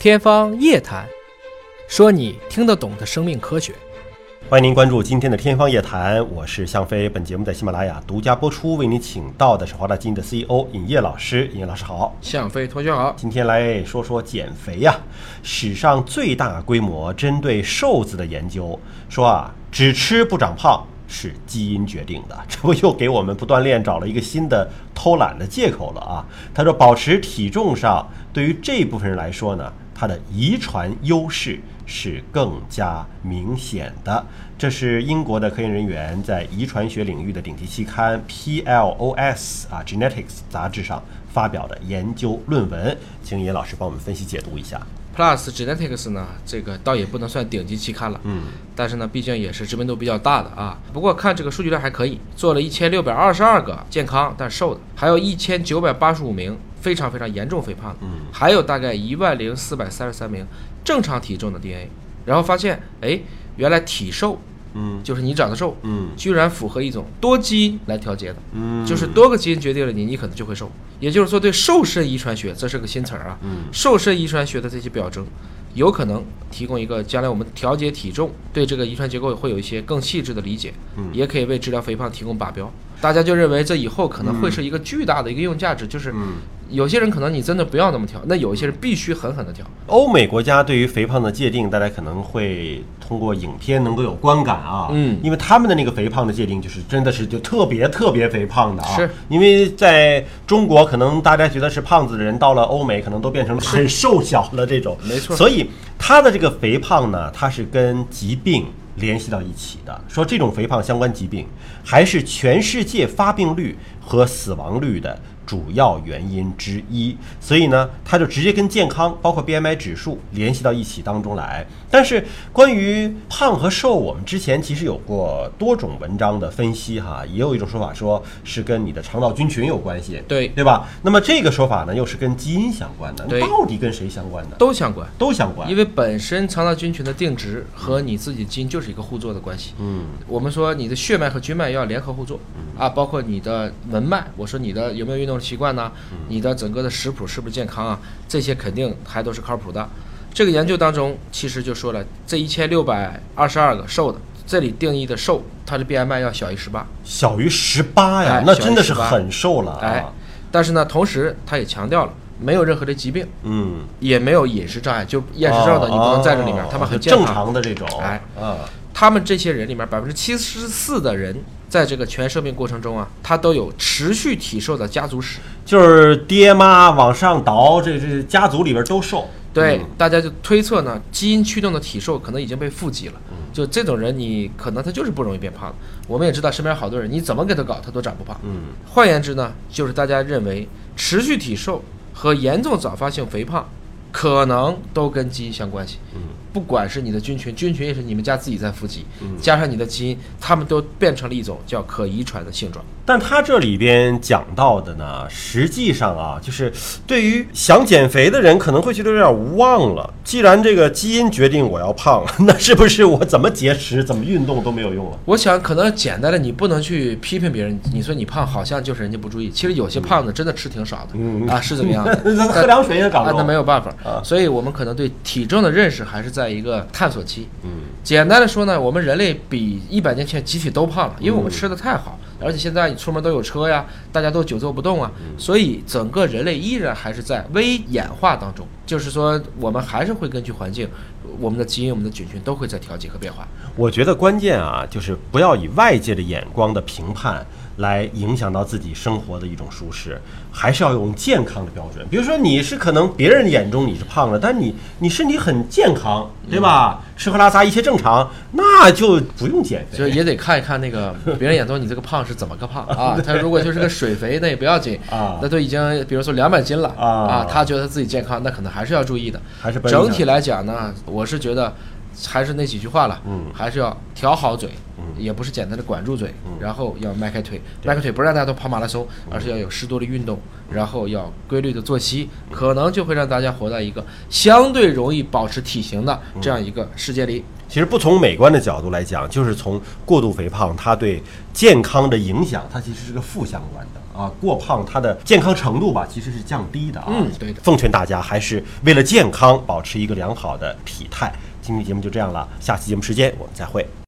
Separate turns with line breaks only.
天方夜谭，说你听得懂的生命科学。
欢迎您关注今天的《天方夜谭》，我是向飞。本节目在喜马拉雅独家播出，为您请到的是华大基因的 CEO 尹烨老师。尹烨老师好，
向飞同学好。
今天来说说减肥呀，史上最大规模针对瘦子的研究说啊，只吃不长胖是基因决定的，这不又给我们不锻炼找了一个新的偷懒的借口了啊？他说，保持体重上对于这部分人来说呢，它的遗传优势。是更加明显的。这是英国的科研人员在遗传学领域的顶级期刊 PLOS 啊 Genetics 杂志上发表的研究论文，请尹老师帮我们分析解读一下。
Plus Genetics 呢，这个倒也不能算顶级期刊了，嗯，但是呢，毕竟也是知名度比较大的啊。不过看这个数据量还可以，做了一千六百二十二个健康但瘦的，还有一千九百八十五名非常非常严重肥胖的，嗯，还有大概一万零四百三十三名。正常体重的 DNA，然后发现，哎，原来体瘦，嗯，就是你长得瘦，嗯，居然符合一种多基因来调节的，嗯，就是多个基因决定了你，你可能就会瘦。也就是说，对瘦身遗传学，这是个新词儿啊，嗯，瘦身遗传学的这些表征，有可能提供一个将来我们调节体重，对这个遗传结构会有一些更细致的理解，嗯，也可以为治疗肥胖提供靶标。大家就认为这以后可能会是一个巨大的一个应用价值，就是。有些人可能你真的不要那么挑，那有一些人必须狠狠的挑。
欧美国家对于肥胖的界定，大家可能会通过影片能够有观感啊，嗯，因为他们的那个肥胖的界定就是真的是就特别特别肥胖的啊。
是，
因为在中国可能大家觉得是胖子的人，到了欧美可能都变成很瘦小了这种，
没错。
所以他的这个肥胖呢，它是跟疾病联系到一起的，说这种肥胖相关疾病还是全世界发病率和死亡率的。主要原因之一，所以呢，它就直接跟健康，包括 BMI 指数联系到一起当中来。但是关于胖和瘦，我们之前其实有过多种文章的分析，哈，也有一种说法说是跟你的肠道菌群有关系，
对
对吧？那么这个说法呢，又是跟基因相关的，到底跟谁相关的？
都相关，
都相关。
因为本身肠道菌群的定值和你自己基因就是一个互作的关系。嗯，我们说你的血脉和菌脉要联合互作，啊，包括你的文脉，我说你的有没有运动。习惯呢？你的整个的食谱是不是健康啊？这些肯定还都是靠谱的。这个研究当中，其实就说了，这一千六百二十二个瘦的，这里定义的瘦，它的 BMI 要小于十八，
小于十八呀，那真的是很瘦了。
哎，但是呢，同时他也强调了，没有任何的疾病，嗯，也没有饮食障碍，就厌食症的你不能在这里面，他们很
正常的这种。
哎，啊，他们这些人里面百分之七十四的人。在这个全生命过程中啊，他都有持续体瘦的家族史，
就是爹妈往上倒，这这家族里边都瘦。
对，大家就推测呢，基因驱动的体瘦可能已经被富集了。就这种人，你可能他就是不容易变胖。我们也知道身边好多人，你怎么给他搞，他都长不胖。嗯，换言之呢，就是大家认为持续体瘦和严重早发性肥胖，可能都跟基因相关系。嗯。不管是你的菌群，菌群也是你们家自己在富集，加上你的基因，他们都变成了一种叫可遗传的性状。
但他这里边讲到的呢，实际上啊，就是对于想减肥的人，可能会觉得有点无望了。既然这个基因决定我要胖，那是不是我怎么节食、怎么运动都没有用了？
我想可能简单的，你不能去批评别人。你说你胖，好像就是人家不注意。其实有些胖子真的吃挺少的啊，是怎么样的？
喝凉水也搞不
那没有办法啊。所以我们可能对体重的认识还是在一个探索期。嗯，简单的说呢，我们人类比一百年前集体都胖了，因为我们吃的太好。而且现在你出门都有车呀，大家都久坐不动啊，所以整个人类依然还是在微演化当中。就是说，我们还是会根据环境，我们的基因、我们的菌群都会在调节和变化。
我觉得关键啊，就是不要以外界的眼光的评判。来影响到自己生活的一种舒适，还是要用健康的标准。比如说，你是可能别人眼中你是胖了，但你你身体很健康，对吧？吃喝拉撒一切正常，那就不用减肥。
就也得看一看那个别人眼中你这个胖是怎么个胖 啊？他如果就是个水肥，那也不要紧啊。那都已经比如说两百斤了啊，他觉得自己健康，那可能还是要注意的。
还是
整体来讲呢，我是觉得。还是那几句话了嗯。还是要调好嘴嗯。也不是简单的管住嘴嗯。然后要迈开腿迈开腿不让大家都跑马拉松而是要有适度的运动然后要规律的作息可能就会让大家活在一个相对容易保持体型的这样一个世界里。
其实不从美观的角度来讲就是从过度肥胖它对健康的影响它其实是个负相关的啊过胖它的健康程度吧其实是降低的啊。
嗯对的。
奉劝大家还是为了健康保持一个良好的体态今天节目就这样了下期节目时间我们再会。